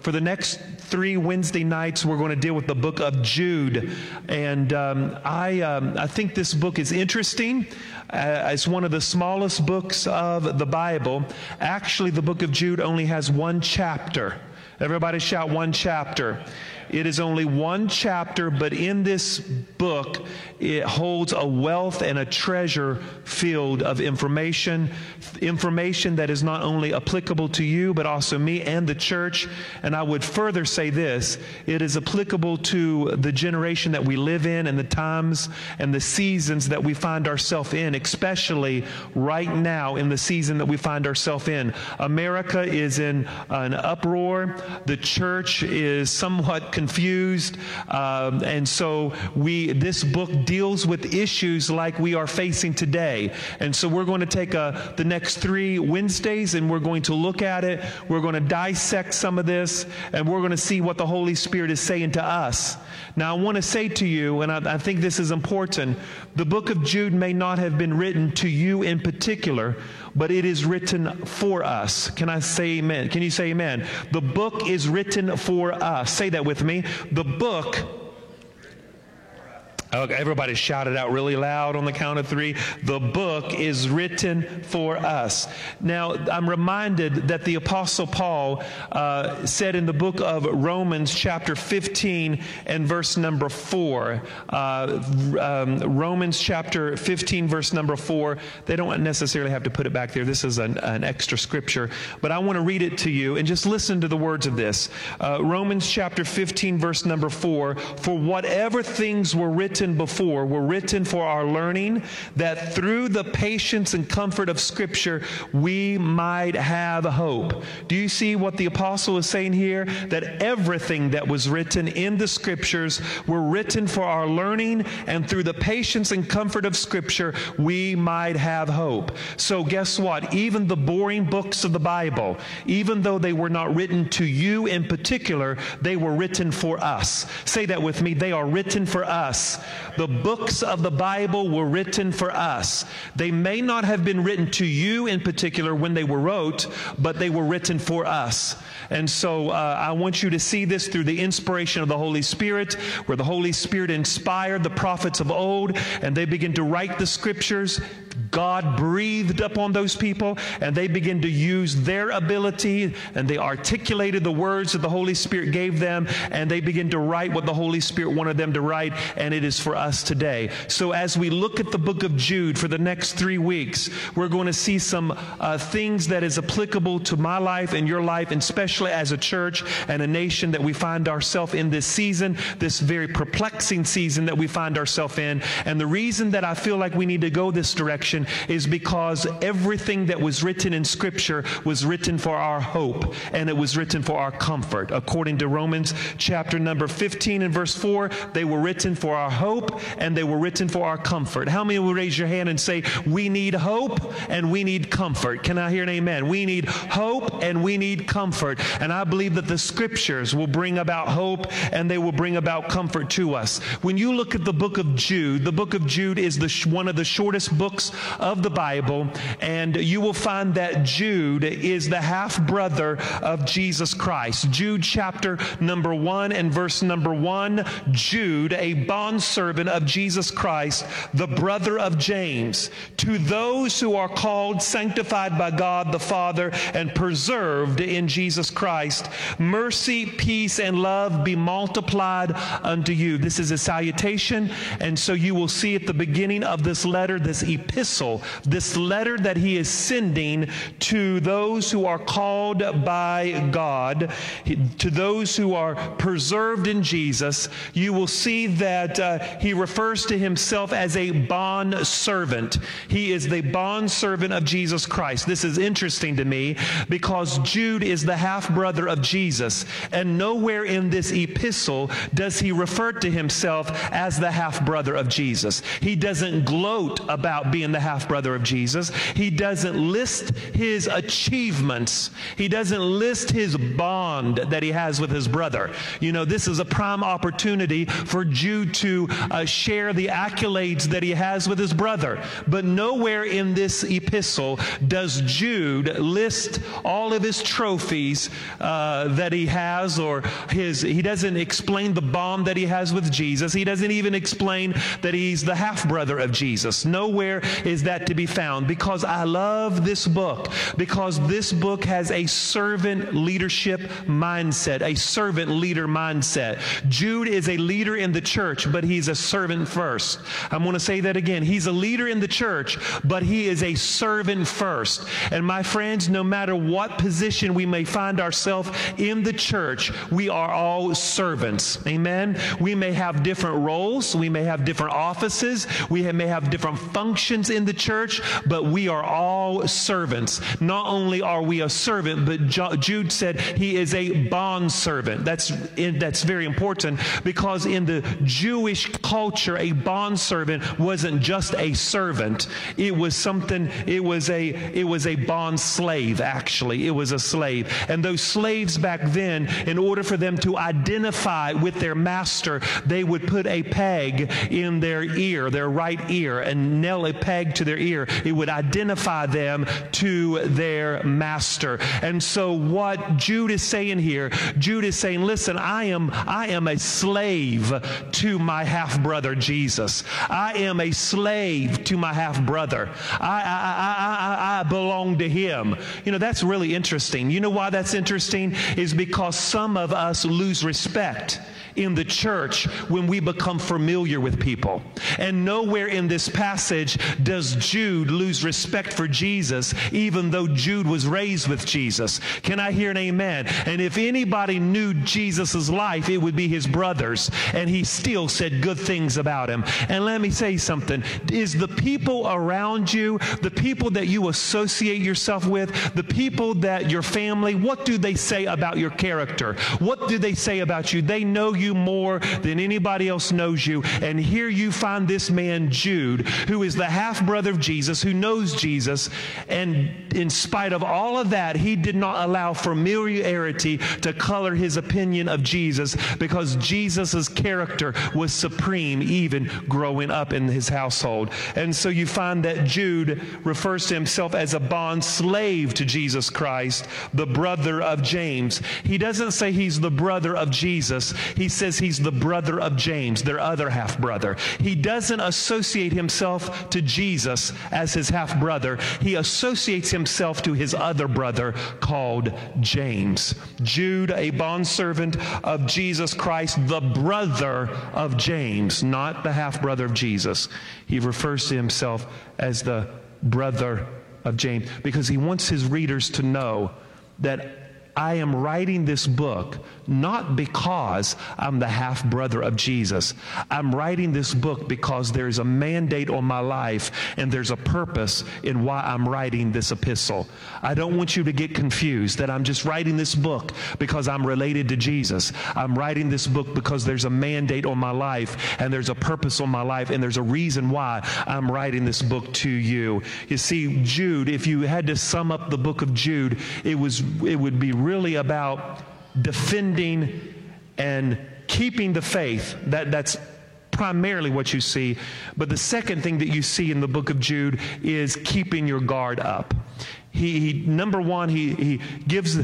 For the next three Wednesday nights, we're going to deal with the book of Jude. And um, I, um, I think this book is interesting. Uh, it's one of the smallest books of the Bible. Actually, the book of Jude only has one chapter. Everybody shout one chapter. It is only one chapter, but in this book, it holds a wealth and a treasure field of information, information that is not only applicable to you, but also me and the church. And I would further say this it is applicable to the generation that we live in and the times and the seasons that we find ourselves in, especially right now in the season that we find ourselves in. America is in an uproar, the church is somewhat confused. Um, and so we, this book deals with issues like we are facing today. And so we're going to take a, uh, the next three Wednesdays and we're going to look at it. We're going to dissect some of this and we're going to see what the Holy Spirit is saying to us. Now, I want to say to you, and I, I think this is important, the book of Jude may not have been written to you in particular, but it is written for us. Can I say amen? Can you say amen? The book is written for us. Say that with me. The book everybody shout it out really loud on the count of three. The book is written for us. Now, I'm reminded that the Apostle Paul uh, said in the book of Romans, chapter 15, and verse number 4. Uh, um, Romans chapter 15, verse number 4. They don't necessarily have to put it back there. This is an, an extra scripture. But I want to read it to you and just listen to the words of this. Uh, Romans chapter 15, verse number 4. For whatever things were written, written before were written for our learning, that through the patience and comfort of Scripture we might have hope. Do you see what the apostle is saying here? That everything that was written in the Scriptures were written for our learning, and through the patience and comfort of Scripture we might have hope. So, guess what? Even the boring books of the Bible, even though they were not written to you in particular, they were written for us. Say that with me. They are written for us. The books of the Bible were written for us. They may not have been written to you in particular when they were wrote, but they were written for us. And so uh, I want you to see this through the inspiration of the Holy Spirit, where the Holy Spirit inspired the prophets of old, and they begin to write the scriptures. God breathed upon those people, and they began to use their ability, and they articulated the words that the Holy Spirit gave them, and they began to write what the Holy Spirit wanted them to write, and it is for us today. So as we look at the book of Jude for the next three weeks, we're going to see some uh, things that is applicable to my life and your life, and especially as a church and a nation that we find ourselves in this season, this very perplexing season that we find ourselves in. And the reason that I feel like we need to go this direction is because everything that was written in Scripture was written for our hope and it was written for our comfort. According to Romans chapter number 15 and verse 4, they were written for our hope and they were written for our comfort. How many will raise your hand and say, We need hope and we need comfort? Can I hear an amen? We need hope and we need comfort. And I believe that the Scriptures will bring about hope and they will bring about comfort to us. When you look at the book of Jude, the book of Jude is the, one of the shortest books of the Bible, and you will find that Jude is the half brother of Jesus Christ. Jude chapter number one and verse number one Jude, a bondservant of Jesus Christ, the brother of James, to those who are called, sanctified by God the Father, and preserved in Jesus Christ, mercy, peace, and love be multiplied unto you. This is a salutation, and so you will see at the beginning of this letter, this epistle this letter that he is sending to those who are called by God, to those who are preserved in Jesus, you will see that uh, he refers to himself as a bond servant. He is the bond servant of Jesus Christ. This is interesting to me because Jude is the half brother of Jesus, and nowhere in this epistle does he refer to himself as the half brother of Jesus. He doesn't gloat about being the half half brother of Jesus. He doesn't list his achievements. He doesn't list his bond that he has with his brother. You know, this is a prime opportunity for Jude to uh, share the accolades that he has with his brother. But nowhere in this epistle does Jude list all of his trophies uh, that he has, or his, he doesn't explain the bond that he has with Jesus. He doesn't even explain that he's the half brother of Jesus. Nowhere is that to be found because I love this book, because this book has a servant leadership mindset, a servant leader mindset. Jude is a leader in the church, but he's a servant first. I'm going to say that again. He's a leader in the church, but he is a servant first. And my friends, no matter what position we may find ourselves in the church, we are all servants. Amen. We may have different roles, we may have different offices, we may have different functions in the church, but we are all servants. Not only are we a servant, but Jude said he is a bond servant. That's that's very important because in the Jewish culture, a bond servant wasn't just a servant. It was something. It was a it was a bond slave. Actually, it was a slave. And those slaves back then, in order for them to identify with their master, they would put a peg in their ear, their right ear, and nail a peg to their ear. It would identify them to their master. And so, what Jude is saying here, Jude is saying, "Listen, I am I am a slave to my half brother Jesus. I am a slave to my half brother. I, I, I, I, belong to him. You know, that's really interesting. You know why that's interesting? Is because some of us lose respect in the church when we become familiar with people. And nowhere in this passage does Jude lose respect for Jesus, even though Jude was raised with Jesus. Can I hear an amen? And if anybody knew Jesus' life, it would be his brothers. And he still said good things about him. And let me say something is the people around you, the people that you associate yourself with, the people that your family, what do they say about your character? What do they say about you? They know you more than anybody else knows you. And here you find this man, Jude, who is the half brother of Jesus, who knows Jesus. And in spite of all of that, he did not allow familiarity to color his opinion of Jesus because Jesus' character was supreme even growing up in his household. And so you find that Jude refers to himself as a bond slave to Jesus Christ, the brother of James. He doesn't say he's the brother of Jesus. He says he's the brother of James, their other half brother. He doesn't associate himself to Jesus as his half brother, he associates himself to his other brother called James. Jude, a bondservant of Jesus Christ, the brother of James, not the half brother of Jesus. He refers to himself as the brother of James because he wants his readers to know that I am writing this book not because I'm the half brother of Jesus. I'm writing this book because there's a mandate on my life and there's a purpose in why I'm writing this epistle. I don't want you to get confused that I'm just writing this book because I'm related to Jesus. I'm writing this book because there's a mandate on my life and there's a purpose on my life and there's a reason why I'm writing this book to you. You see, Jude, if you had to sum up the book of Jude, it was it would be really about defending and keeping the faith. That, that's primarily what you see. But the second thing that you see in the book of Jude is keeping your guard up. He, he number one, he, he gives,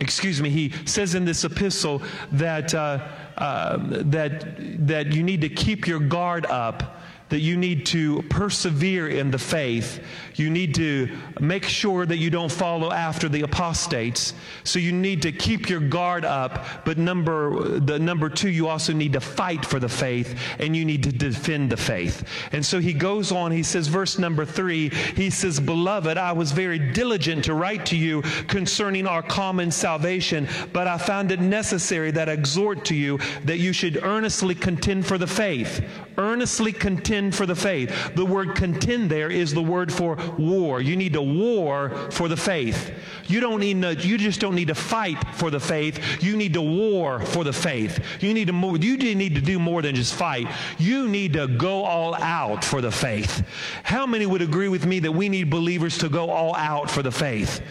excuse me, he says in this epistle that, uh, uh, that, that you need to keep your guard up that you need to persevere in the faith. You need to make sure that you don't follow after the apostates. So you need to keep your guard up. But number the number two, you also need to fight for the faith and you need to defend the faith. And so he goes on, he says, verse number three, he says, Beloved, I was very diligent to write to you concerning our common salvation, but I found it necessary that I exhort to you that you should earnestly contend for the faith. Earnestly contend for the faith. The word contend there is the word for war. You need to war for the faith. You don't need to, you just don't need to fight for the faith. You need to war for the faith. You need to more, you need to do more than just fight. You need to go all out for the faith. How many would agree with me that we need believers to go all out for the faith?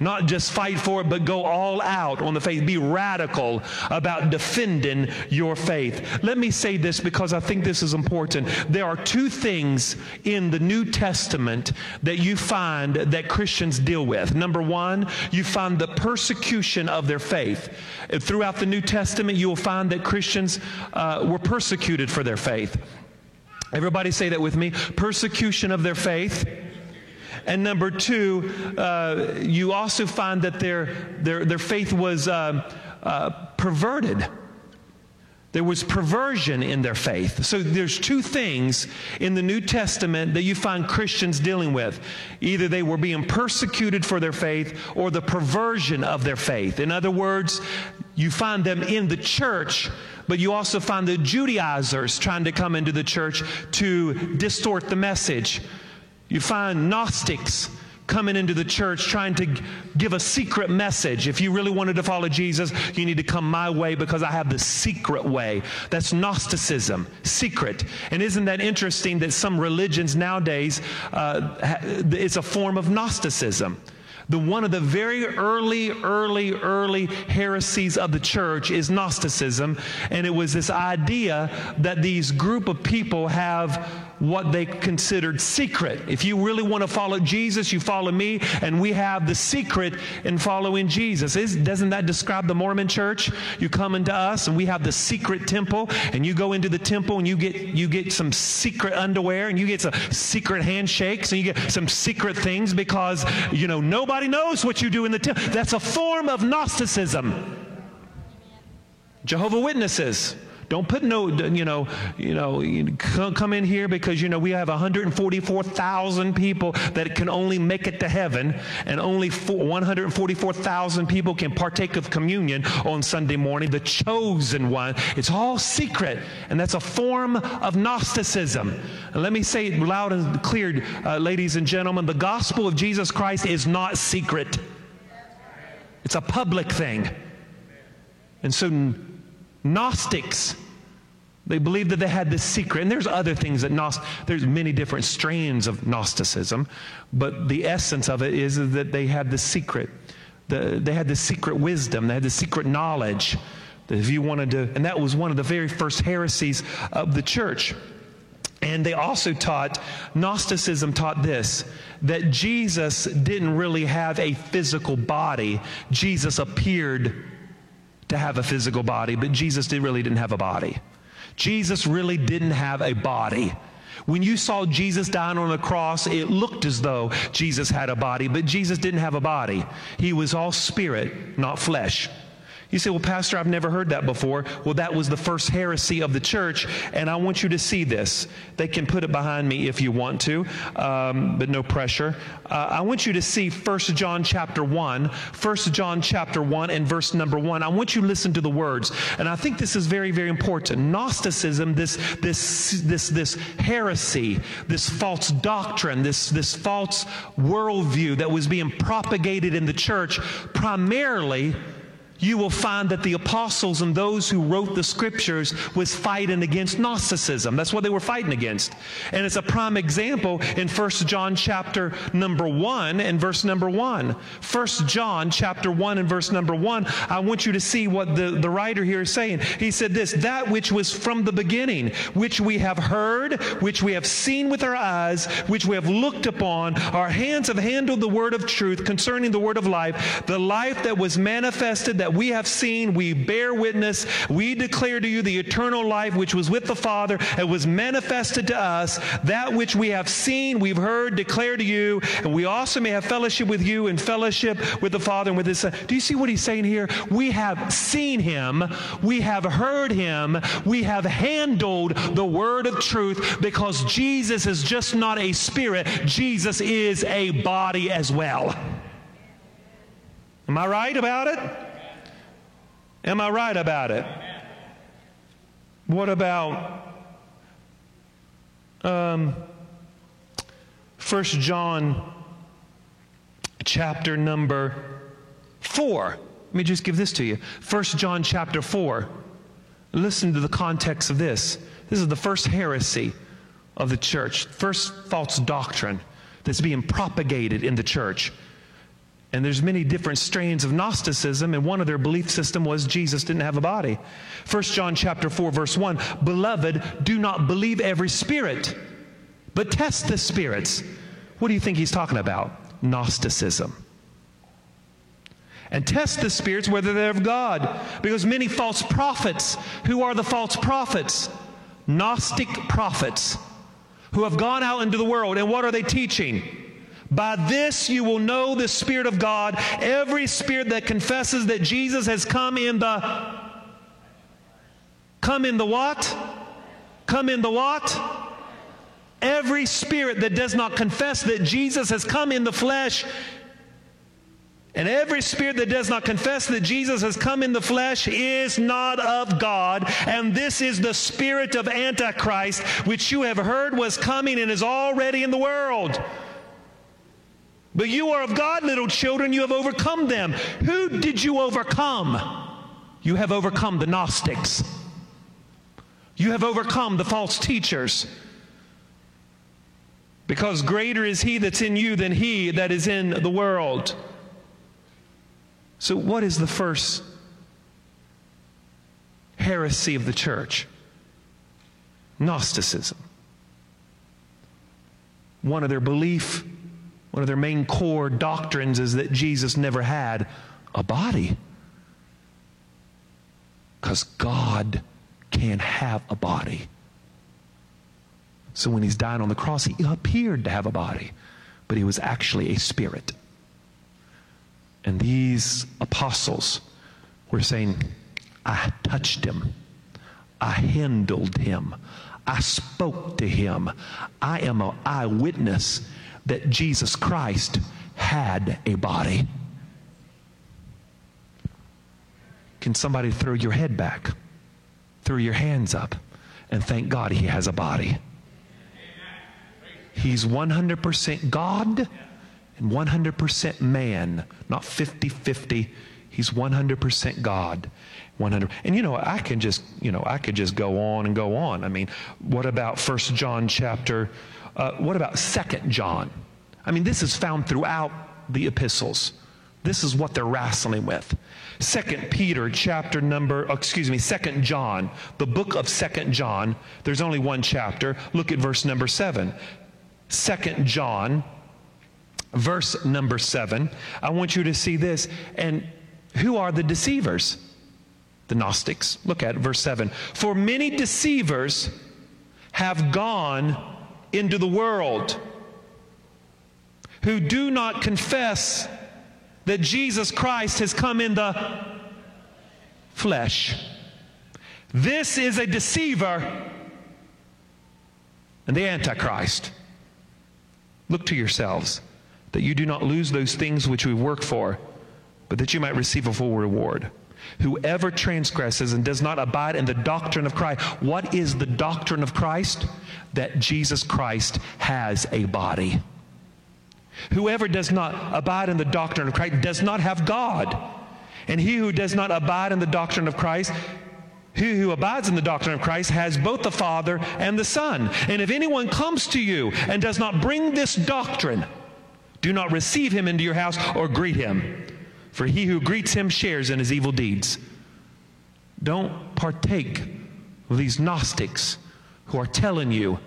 Not just fight for it, but go all out on the faith. Be radical about defending your faith. Let me say this because I think this is important. There are two things in the New Testament that you find that Christians deal with. Number one, you find the persecution of their faith. Throughout the New Testament, you will find that Christians uh, were persecuted for their faith. Everybody say that with me. Persecution of their faith and number two, uh, you also find that their, their, their faith was uh, uh, perverted. There was perversion in their faith. So there's two things in the New Testament that you find Christians dealing with. Either they were being persecuted for their faith or the perversion of their faith. In other words, you find them in the church, but you also find the Judaizers trying to come into the church to distort the message. You find Gnostics coming into the church trying to give a secret message. If you really wanted to follow Jesus, you need to come my way because I have the secret way. That's Gnosticism, secret. And isn't that interesting that some religions nowadays, uh, it's a form of Gnosticism? The one of the very early, early, early heresies of the church is Gnosticism, and it was this idea that these group of people have what they considered secret. If you really want to follow Jesus, you follow me, and we have the secret in following Jesus. Is, doesn't that describe the Mormon church? You come into us, and we have the secret temple, and you go into the temple, and you get you get some secret underwear, and you get some secret handshakes, and you get some secret things because you know nobody knows what you do in the temple. That's a form of Gnosticism. Jehovah Witnesses. Don't put no, you know, you know, come in here because you know we have 144,000 people that can only make it to heaven, and only 144,000 people can partake of communion on Sunday morning. The chosen one. It's all secret, and that's a form of Gnosticism. And let me say it loud and clear, uh, ladies and gentlemen: the gospel of Jesus Christ is not secret. It's a public thing, and so Gnostics. They believed that they had this secret, and there's other things that Gnost, there's many different strains of Gnosticism, but the essence of it is that they had the secret. The, they had the secret wisdom, they had the secret knowledge. That if you wanted to, and that was one of the very first heresies of the church. And they also taught, Gnosticism taught this, that Jesus didn't really have a physical body. Jesus appeared to have a physical body, but Jesus did, really didn't have a body. Jesus really didn't have a body. When you saw Jesus dying on the cross, it looked as though Jesus had a body, but Jesus didn't have a body. He was all spirit, not flesh. You say, Well, Pastor, I've never heard that before. Well, that was the first heresy of the church, and I want you to see this. They can put it behind me if you want to, um, but no pressure. Uh, I want you to see 1 John chapter 1, 1 John chapter 1 and verse number 1. I want you to listen to the words, and I think this is very, very important. Gnosticism, this, this, this, this heresy, this false doctrine, this, this false worldview that was being propagated in the church primarily you will find that the apostles and those who wrote the scriptures was fighting against Gnosticism. That's what they were fighting against. And it's a prime example in 1 John chapter number 1 and verse number 1. 1 John chapter 1 and verse number 1, I want you to see what the, the writer here is saying. He said this, that which was from the beginning, which we have heard, which we have seen with our eyes, which we have looked upon, our hands have handled the word of truth concerning the word of life, the life that was manifested we have seen, we bear witness, we declare to you the eternal life which was with the Father and was manifested to us. That which we have seen, we've heard, declare to you, and we also may have fellowship with you and fellowship with the Father and with His Son. Do you see what he's saying here? We have seen Him, we have heard Him, we have handled the word of truth because Jesus is just not a spirit, Jesus is a body as well. Am I right about it? Am I right about it? What about um, 1 John chapter number 4. Let me just give this to you. 1 John chapter 4. Listen to the context of this. This is the first heresy of the church, first false doctrine that's being propagated in the church. And there's many different strains of Gnosticism, and one of their belief system was Jesus didn't have a body. 1 John chapter 4, verse 1, Beloved, do not believe every spirit, but test the spirits. What do you think he's talking about? Gnosticism. And test the spirits whether they're of God. Because many false prophets, who are the false prophets? Gnostic prophets who have gone out into the world. And what are they teaching? By this you will know the Spirit of God. Every spirit that confesses that Jesus has come in the. Come in the what? Come in the what? Every spirit that does not confess that Jesus has come in the flesh and every spirit that does not confess that Jesus has come in the flesh is not of God. And this is the spirit of Antichrist, which you have heard was coming and is already in the world. But you are of God, little children. You have overcome them. Who did you overcome? You have overcome the Gnostics. You have overcome the false teachers. Because greater is he that's in you than he that is in the world. So, what is the first heresy of the church? Gnosticism. One of their belief, one of their main core doctrines is that Jesus never had a body. Because God can't have a body. So when he's dying on the cross, he appeared to have a body, but he was actually a spirit. And these apostles were saying, I touched him. I handled him. I spoke to him. I am an eyewitness that Jesus Christ had a body. Can somebody throw your head back, throw your hands up, and thank God he has a body? He's 100% God and 100% man, not 50 50. He's 100% God. 100 and you know i can just you know i could just go on and go on i mean what about first john chapter uh, what about second john i mean this is found throughout the epistles this is what they're wrestling with second peter chapter number oh, excuse me second john the book of second john there's only one chapter look at verse number seven. Second john verse number seven, I want you to see this. And who are the deceivers? The Gnostics. Look at verse 7. For many deceivers have gone into the world who do not confess that Jesus Christ has come in the flesh. This is a deceiver and the Antichrist. Look to yourselves that you do not lose those things which we work for, but that you might receive a full reward. Whoever transgresses and does not abide in the doctrine of Christ, what is the doctrine of Christ? That Jesus Christ has a body. Whoever does not abide in the doctrine of Christ does not have God. And he who does not abide in the doctrine of Christ, he who abides in the doctrine of Christ has both the Father and the Son. And if anyone comes to you and does not bring this doctrine, do not receive him into your house or greet him, for he who greets him shares in his evil deeds. Don't partake of these Gnostics who are telling you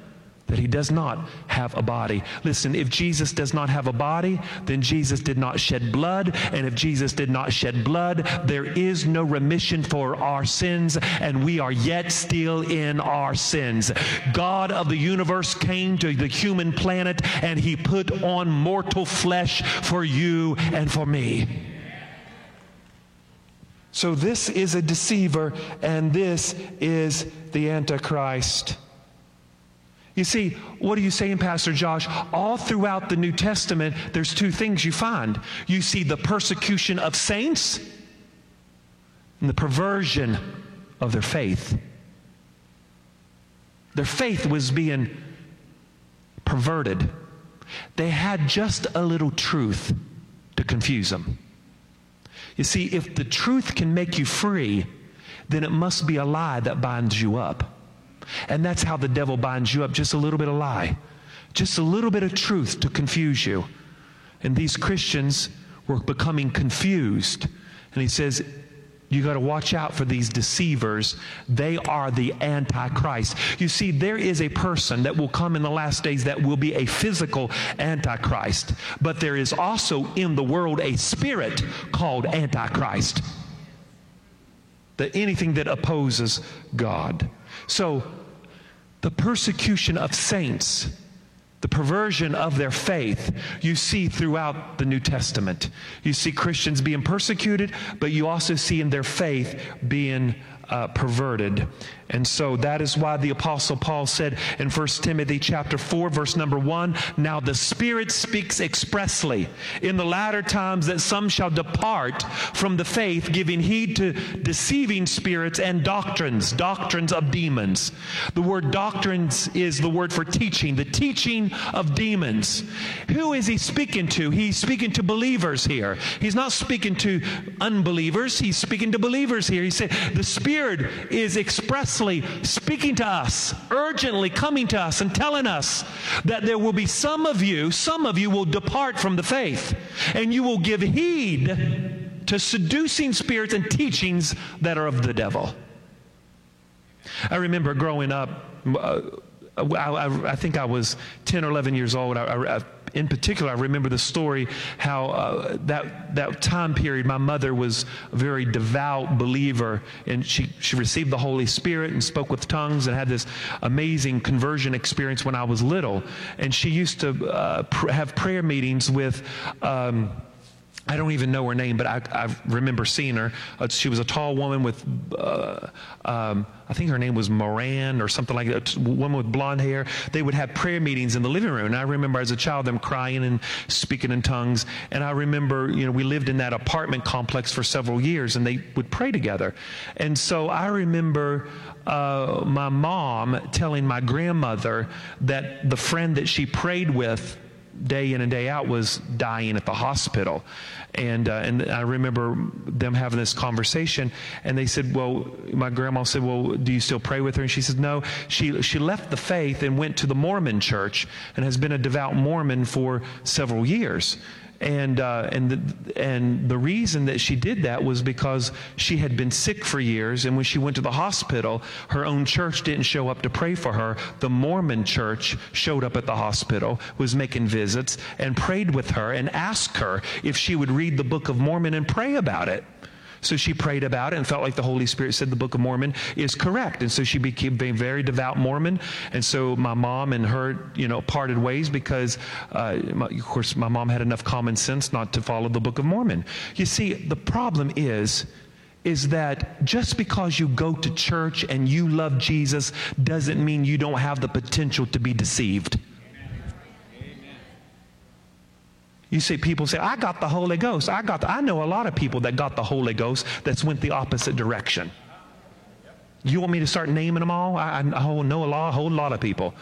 that he does not have a body. Listen, if Jesus does not have a body, then Jesus did not shed blood. And if Jesus did not shed blood, there is no remission for our sins, and we are yet still in our sins. God of the universe came to the human planet and he put on mortal flesh for you and for me. So, this is a deceiver, and this is the Antichrist. You see, what are you saying, Pastor Josh? All throughout the New Testament, there's two things you find. You see the persecution of saints and the perversion of their faith. Their faith was being perverted. They had just a little truth to confuse them. You see, if the truth can make you free, then it must be a lie that binds you up. And that's how the devil binds you up just a little bit of lie, just a little bit of truth to confuse you. And these Christians were becoming confused. And he says, you got to watch out for these deceivers. They are the Antichrist. You see, there is a person that will come in the last days that will be a physical Antichrist, but there is also in the world a spirit called Antichrist. That anything that opposes God. So, the persecution of saints the perversion of their faith you see throughout the New Testament. You see Christians being persecuted, but you also see in their faith being uh, perverted. And so that is why the apostle Paul said in 1 Timothy chapter 4 verse number 1, now the Spirit speaks expressly in the latter times that some shall depart from the faith, giving heed to deceiving spirits and doctrines, doctrines of demons. The word doctrines is the word for teaching, the teaching of demons. Who is he speaking to? He's speaking to believers here. He's not speaking to unbelievers, he's speaking to believers here. He said the Spirit is speaking to us, urgently coming to us and telling us that there will be some of you, some of you will depart from the faith, and you will give heed to seducing spirits and teachings that are of the devil. I remember growing up, uh, I, I, I, think I was 10 or 11 years old. I, in particular, I remember the story how uh, that, that time period, my mother was a very devout believer, and she, she received the Holy Spirit and spoke with tongues and had this amazing conversion experience when I was little. And she used to uh, pr- have prayer meetings with. Um, I don't even know her name, but I, I remember seeing her. Uh, she was a tall woman with, uh, um, I think her name was Moran or something like that, a woman with blonde hair. They would have prayer meetings in the living room. And I remember as a child them crying and speaking in tongues. And I remember, you know, we lived in that apartment complex for several years and they would pray together. And so I remember uh, my mom telling my grandmother that the friend that she prayed with day in and day out was dying at the hospital. And, uh, and I remember them having this conversation, and they said, Well, my grandma said, Well, do you still pray with her? And she said, No. She, she left the faith and went to the Mormon church and has been a devout Mormon for several years. And, uh, and, the, and the reason that she did that was because she had been sick for years. And when she went to the hospital, her own church didn't show up to pray for her. The Mormon church showed up at the hospital, was making visits, and prayed with her and asked her if she would read the Book of Mormon and pray about it. So she prayed about it and felt like the Holy Spirit said the Book of Mormon is correct. And so she became a very devout Mormon. And so my mom and her, you know, parted ways because, uh, of course, my mom had enough common sense not to follow the Book of Mormon. You see, the problem is, is that just because you go to church and you love Jesus doesn't mean you don't have the potential to be deceived. You see people say, I got the Holy Ghost. I got the, I know a lot of people that got the Holy Ghost that's went the opposite direction. You want me to start naming them all? I, I know a, lot, a whole lot of people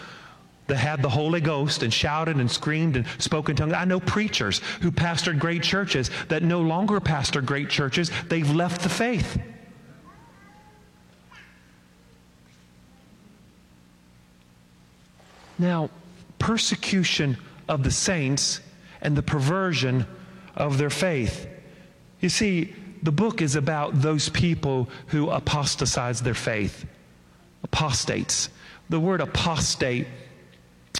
that had the Holy Ghost and shouted and screamed and spoke in tongues. I know preachers who pastored great churches that no longer pastor great churches. They've left the faith. Now, persecution of the saints and the perversion of their faith. You see, the book is about those people who apostatize their faith. Apostates. The word apostate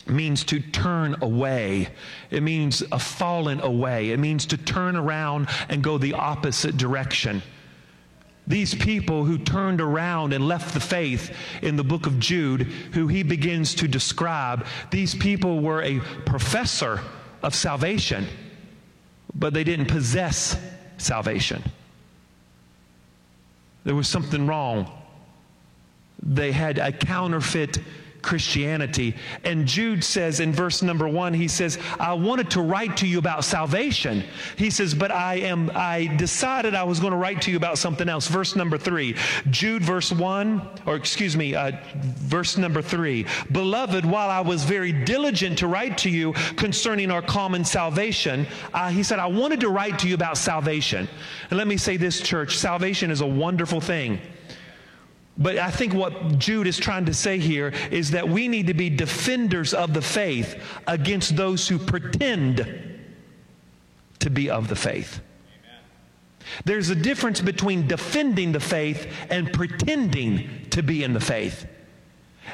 means to turn away. It means a fallen away. It means to turn around and go the opposite direction. These people who turned around and left the faith in the book of Jude, who he begins to describe, these people were a professor of salvation, but they didn't possess salvation. There was something wrong. They had a counterfeit Christianity. And Jude says in verse number one, he says, I wanted to write to you about salvation. He says, but I am, I decided I was going to write to you about something else. Verse number three, Jude verse one, or excuse me, uh, verse number three. Beloved, while I was very diligent to write to you concerning our common salvation, uh, he said, I wanted to write to you about salvation. And let me say this, church, salvation is a wonderful thing. But I think what Jude is trying to say here is that we need to be defenders of the faith against those who pretend to be of the faith. There's a difference between defending the faith and pretending to be in the faith.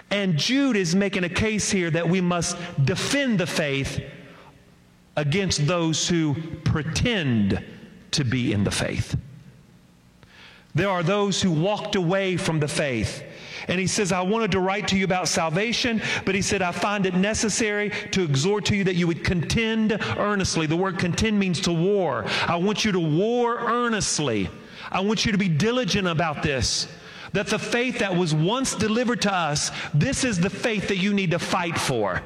And Jude is making a case here that we must defend the faith against those who pretend to be in the faith. There are those who walked away from the faith. And he says, I wanted to write to you about salvation, but he said, I find it necessary to exhort to you that you would contend earnestly. The word contend means to war. I want you to war earnestly. I want you to be diligent about this. That the faith that was once delivered to us, this is the faith that you need to fight for.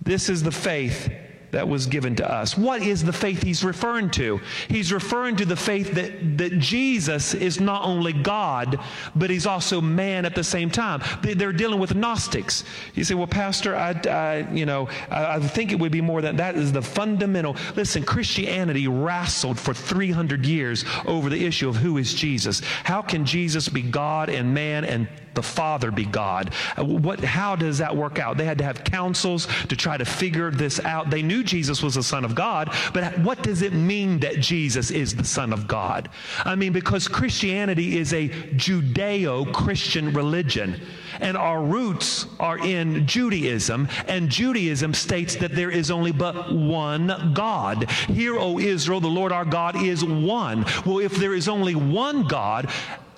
This is the faith that was given to us. What is the faith he's referring to? He's referring to the faith that, that Jesus is not only God, but he's also man at the same time. They, are dealing with Gnostics. You say, well, Pastor, I, I you know, I, I, think it would be more than that is the fundamental. Listen, Christianity wrestled for 300 years over the issue of who is Jesus. How can Jesus be God and man and the Father be God. Uh, what, how does that work out? They had to have councils to try to figure this out. They knew Jesus was the Son of God, but what does it mean that Jesus is the Son of God? I mean, because Christianity is a Judeo Christian religion. And our roots are in Judaism, and Judaism states that there is only but one God. Hear, O Israel, the Lord our God is one. Well, if there is only one God,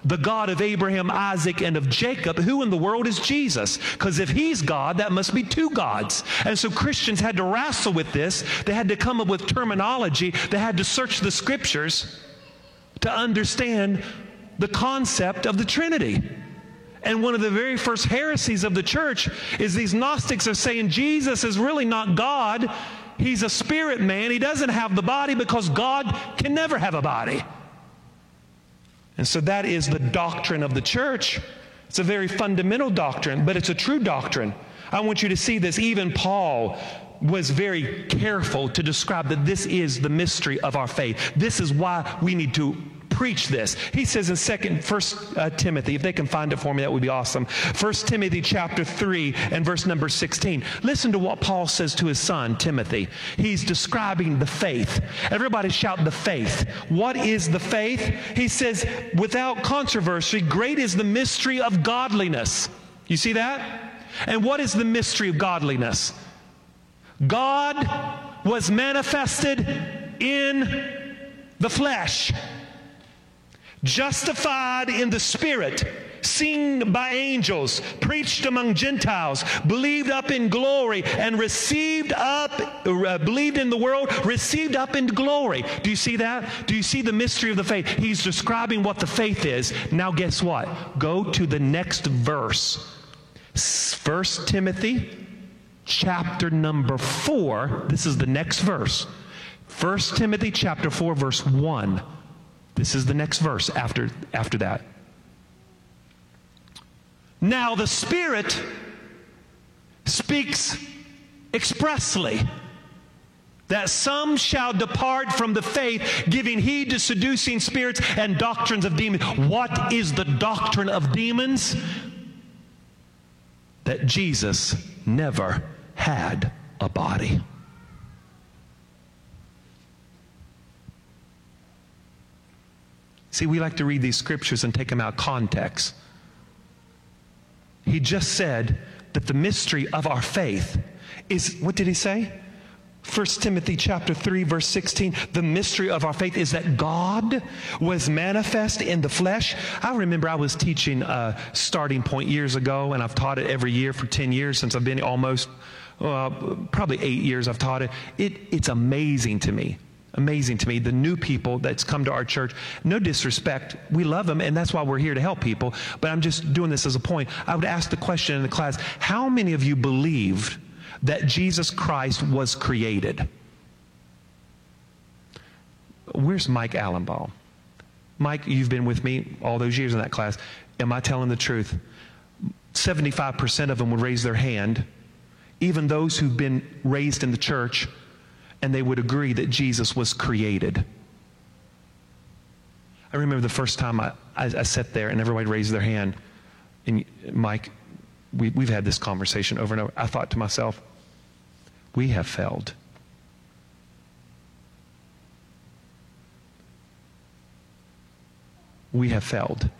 the God of Abraham, Isaac, and of Jacob, who in the world is Jesus? Because if he's God, that must be two gods. And so Christians had to wrestle with this. They had to come up with terminology. They had to search the scriptures to understand the concept of the Trinity. And one of the very first heresies of the church is these Gnostics are saying Jesus is really not God. He's a spirit man. He doesn't have the body because God can never have a body. And so that is the doctrine of the church. It's a very fundamental doctrine, but it's a true doctrine. I want you to see this. Even Paul was very careful to describe that this is the mystery of our faith. This is why we need to preach this. He says in second first uh, Timothy, if they can find it for me, that would be awesome. First Timothy chapter 3 and verse number 16. Listen to what Paul says to his son, Timothy. He's describing the faith. Everybody shout the faith. What is the faith? He says, without controversy, great is the mystery of godliness. You see that? And what is the mystery of godliness? God was manifested in the flesh justified in the Spirit, seen by angels, preached among Gentiles, believed up in glory, and received up, uh, believed in the world, received up into glory. Do you see that? Do you see the mystery of the faith? He's describing what the faith is. Now, guess what? Go to the next verse. First Timothy chapter number 4. This is the next verse. First Timothy chapter 4 verse 1. This is the next verse after, after that. Now the Spirit speaks expressly that some shall depart from the faith, giving heed to seducing spirits and doctrines of demons. What is the doctrine of demons? That Jesus never had a body. See, we like to read these scriptures and take them out of context. He just said that the mystery of our faith is, what did he say? 1 Timothy chapter 3 verse 16 the mystery of our faith is that God was manifest in the flesh. I remember I was teaching a starting point years ago and I've taught it every year for 10 years since I've been almost uh, probably 8 years I've taught it. it. It's amazing to me amazing to me. The new people that's come to our church, no disrespect, we love them, and that's why we're here to help people. But I'm just doing this as a point. I would ask the question in the class how many of you believed that Jesus Christ was created? Where's Mike Allenbaugh? Mike, you've been with me all those years in that class. Am I telling the truth? 75% of them would raise their hand, even those who've been raised in the church and they would agree that Jesus was created. I remember the first time I, I, I sat there and everybody raised their hand. And Mike, we, we've had this conversation over and over. I thought to myself, we have failed. We have failed.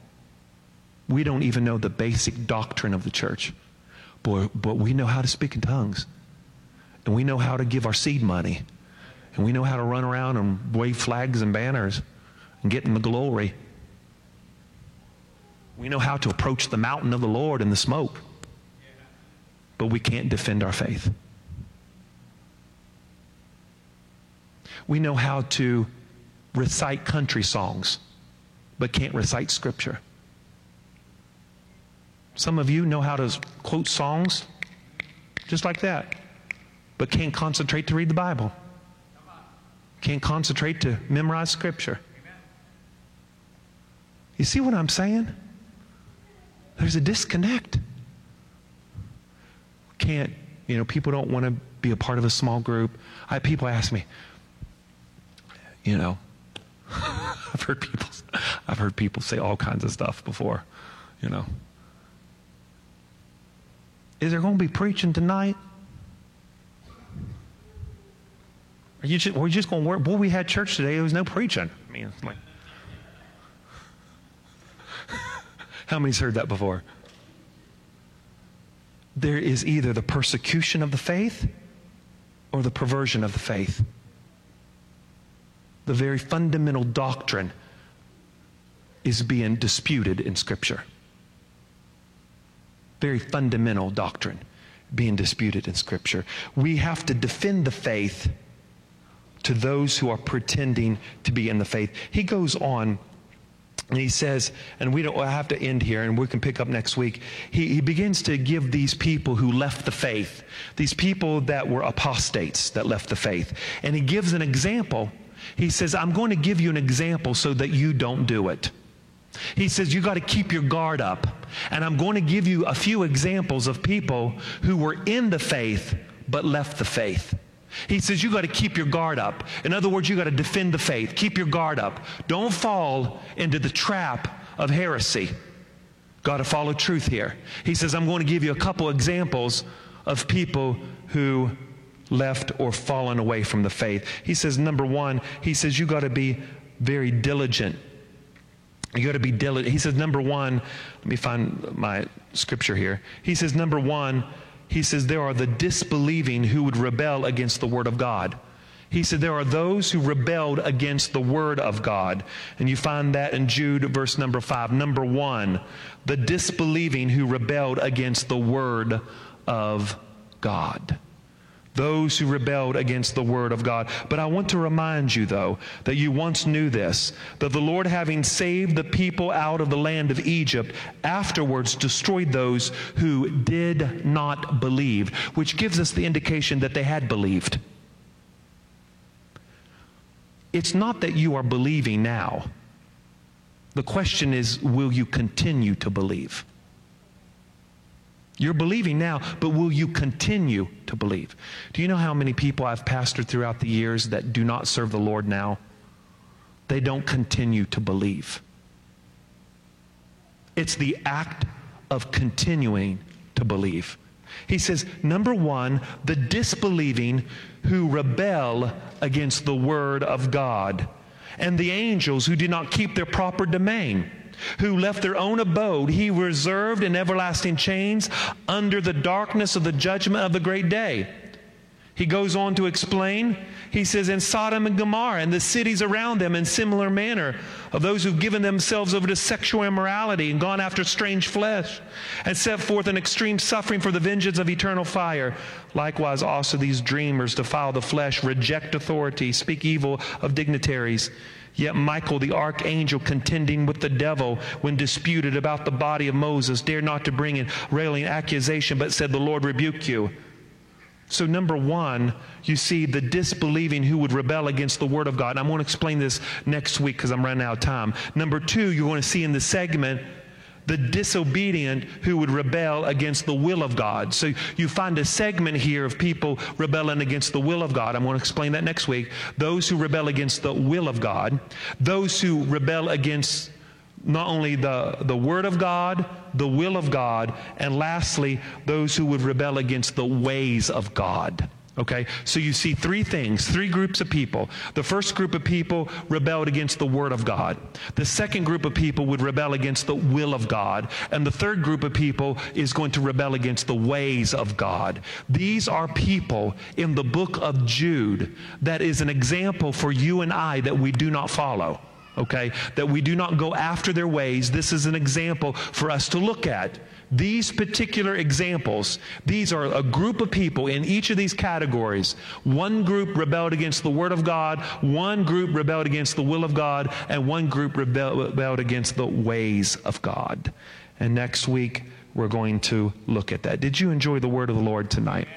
We don't even know the basic doctrine of the church. But, but we know how to speak in tongues and we know how to give our seed money, and we know how to run around and wave flags and banners and get in the glory. We know how to approach the mountain of the Lord in the smoke, but we can't defend our faith. We know how to recite country songs, but can't recite scripture. Some of you know how to quote songs just like that but can't concentrate to read the Bible. Can't concentrate to memorize Scripture. You see what I'm saying? There's a disconnect. Can't, you know, people don't want to be a part of a small group. I people ask me, you know, I've heard people I've heard people say all kinds of stuff before, you know. Is there going to be preaching tonight? Are you just, we're just going to work. Boy, we had church today. There was no preaching. I mean, like, how many's heard that before? There is either the persecution of the faith or the perversion of the faith. The very fundamental doctrine is being disputed in Scripture. Very fundamental doctrine being disputed in Scripture. We have to defend the faith to those who are pretending to be in the faith. He goes on and he says, and we don't I have to end here and we can pick up next week. He, he begins to give these people who left the faith, these people that were apostates that left the faith. And he gives an example. He says, I'm going to give you an example so that you don't do it. He says, You got to keep your guard up. And I'm going to give you a few examples of people who were in the faith but left the faith. He says you got to keep your guard up. In other words, you got to defend the faith. Keep your guard up. Don't fall into the trap of heresy. Got to follow truth here. He says, I'm going to give you a couple examples of people who left or fallen away from the faith. He says, number one, he says, you got to be very diligent. You got to be diligent. He says, number one, let me find my scripture here. He says, number one, he says there are the disbelieving who would rebel against the Word of God. He said there are those who rebelled against the Word of God. And you find that in Jude, verse number five. Number one, the disbelieving who rebelled against the Word of God those who rebelled against the word of God. But I want to remind you, though, that you once knew this that the Lord, having saved the people out of the land of Egypt, afterwards destroyed those who did not believe, which gives us the indication that they had believed. It's not that you are believing now. The question is, will you continue to believe? You're believing now, but will you continue to believe? Do you know how many people I've pastored throughout the years that do not serve the Lord now? They don't continue to believe. It's the act of continuing to believe. He says, number one, the disbelieving who rebel against the word of God, and the angels who do not keep their proper domain who left their own abode, he reserved in everlasting chains under the darkness of the judgment of the great day. He goes on to explain, he says, in Sodom and Gomorrah and the cities around them in similar manner, of those who've given themselves over to sexual immorality and gone after strange flesh, and set forth an extreme suffering for the vengeance of eternal fire. Likewise, also these dreamers defile the flesh, reject authority, speak evil of dignitaries. Yet Michael, the archangel, contending with the devil when disputed about the body of Moses, dared not to bring in railing accusation, but said, The Lord rebuke you. So, number one, you see the disbelieving who would rebel against the Word of God. And I'm going to explain this next week because I'm running out of time. Number two, you're going to see in the segment the disobedient who would rebel against the will of God. So you find a segment here of people rebelling against the will of God. I'm going to explain that next week. Those who rebel against the will of God, those who rebel against not only the, the Word of God, the will of God, and lastly, those who would rebel against the ways of God. Okay, so you see three things, three groups of people. The first group of people rebelled against the Word of God. The second group of people would rebel against the will of God. And the third group of people is going to rebel against the ways of God. These are people in the book of Jude that is an example for you and I that we do not follow okay? That we do not go after their ways. This is an example for us to look at. These particular examples, these are a group of people in each of these categories. One group rebelled against the Word of God, one group rebelled against the will of God, and one group rebelled against the ways of God. And next week, we're going to look at that. Did you enjoy the Word of the Lord tonight?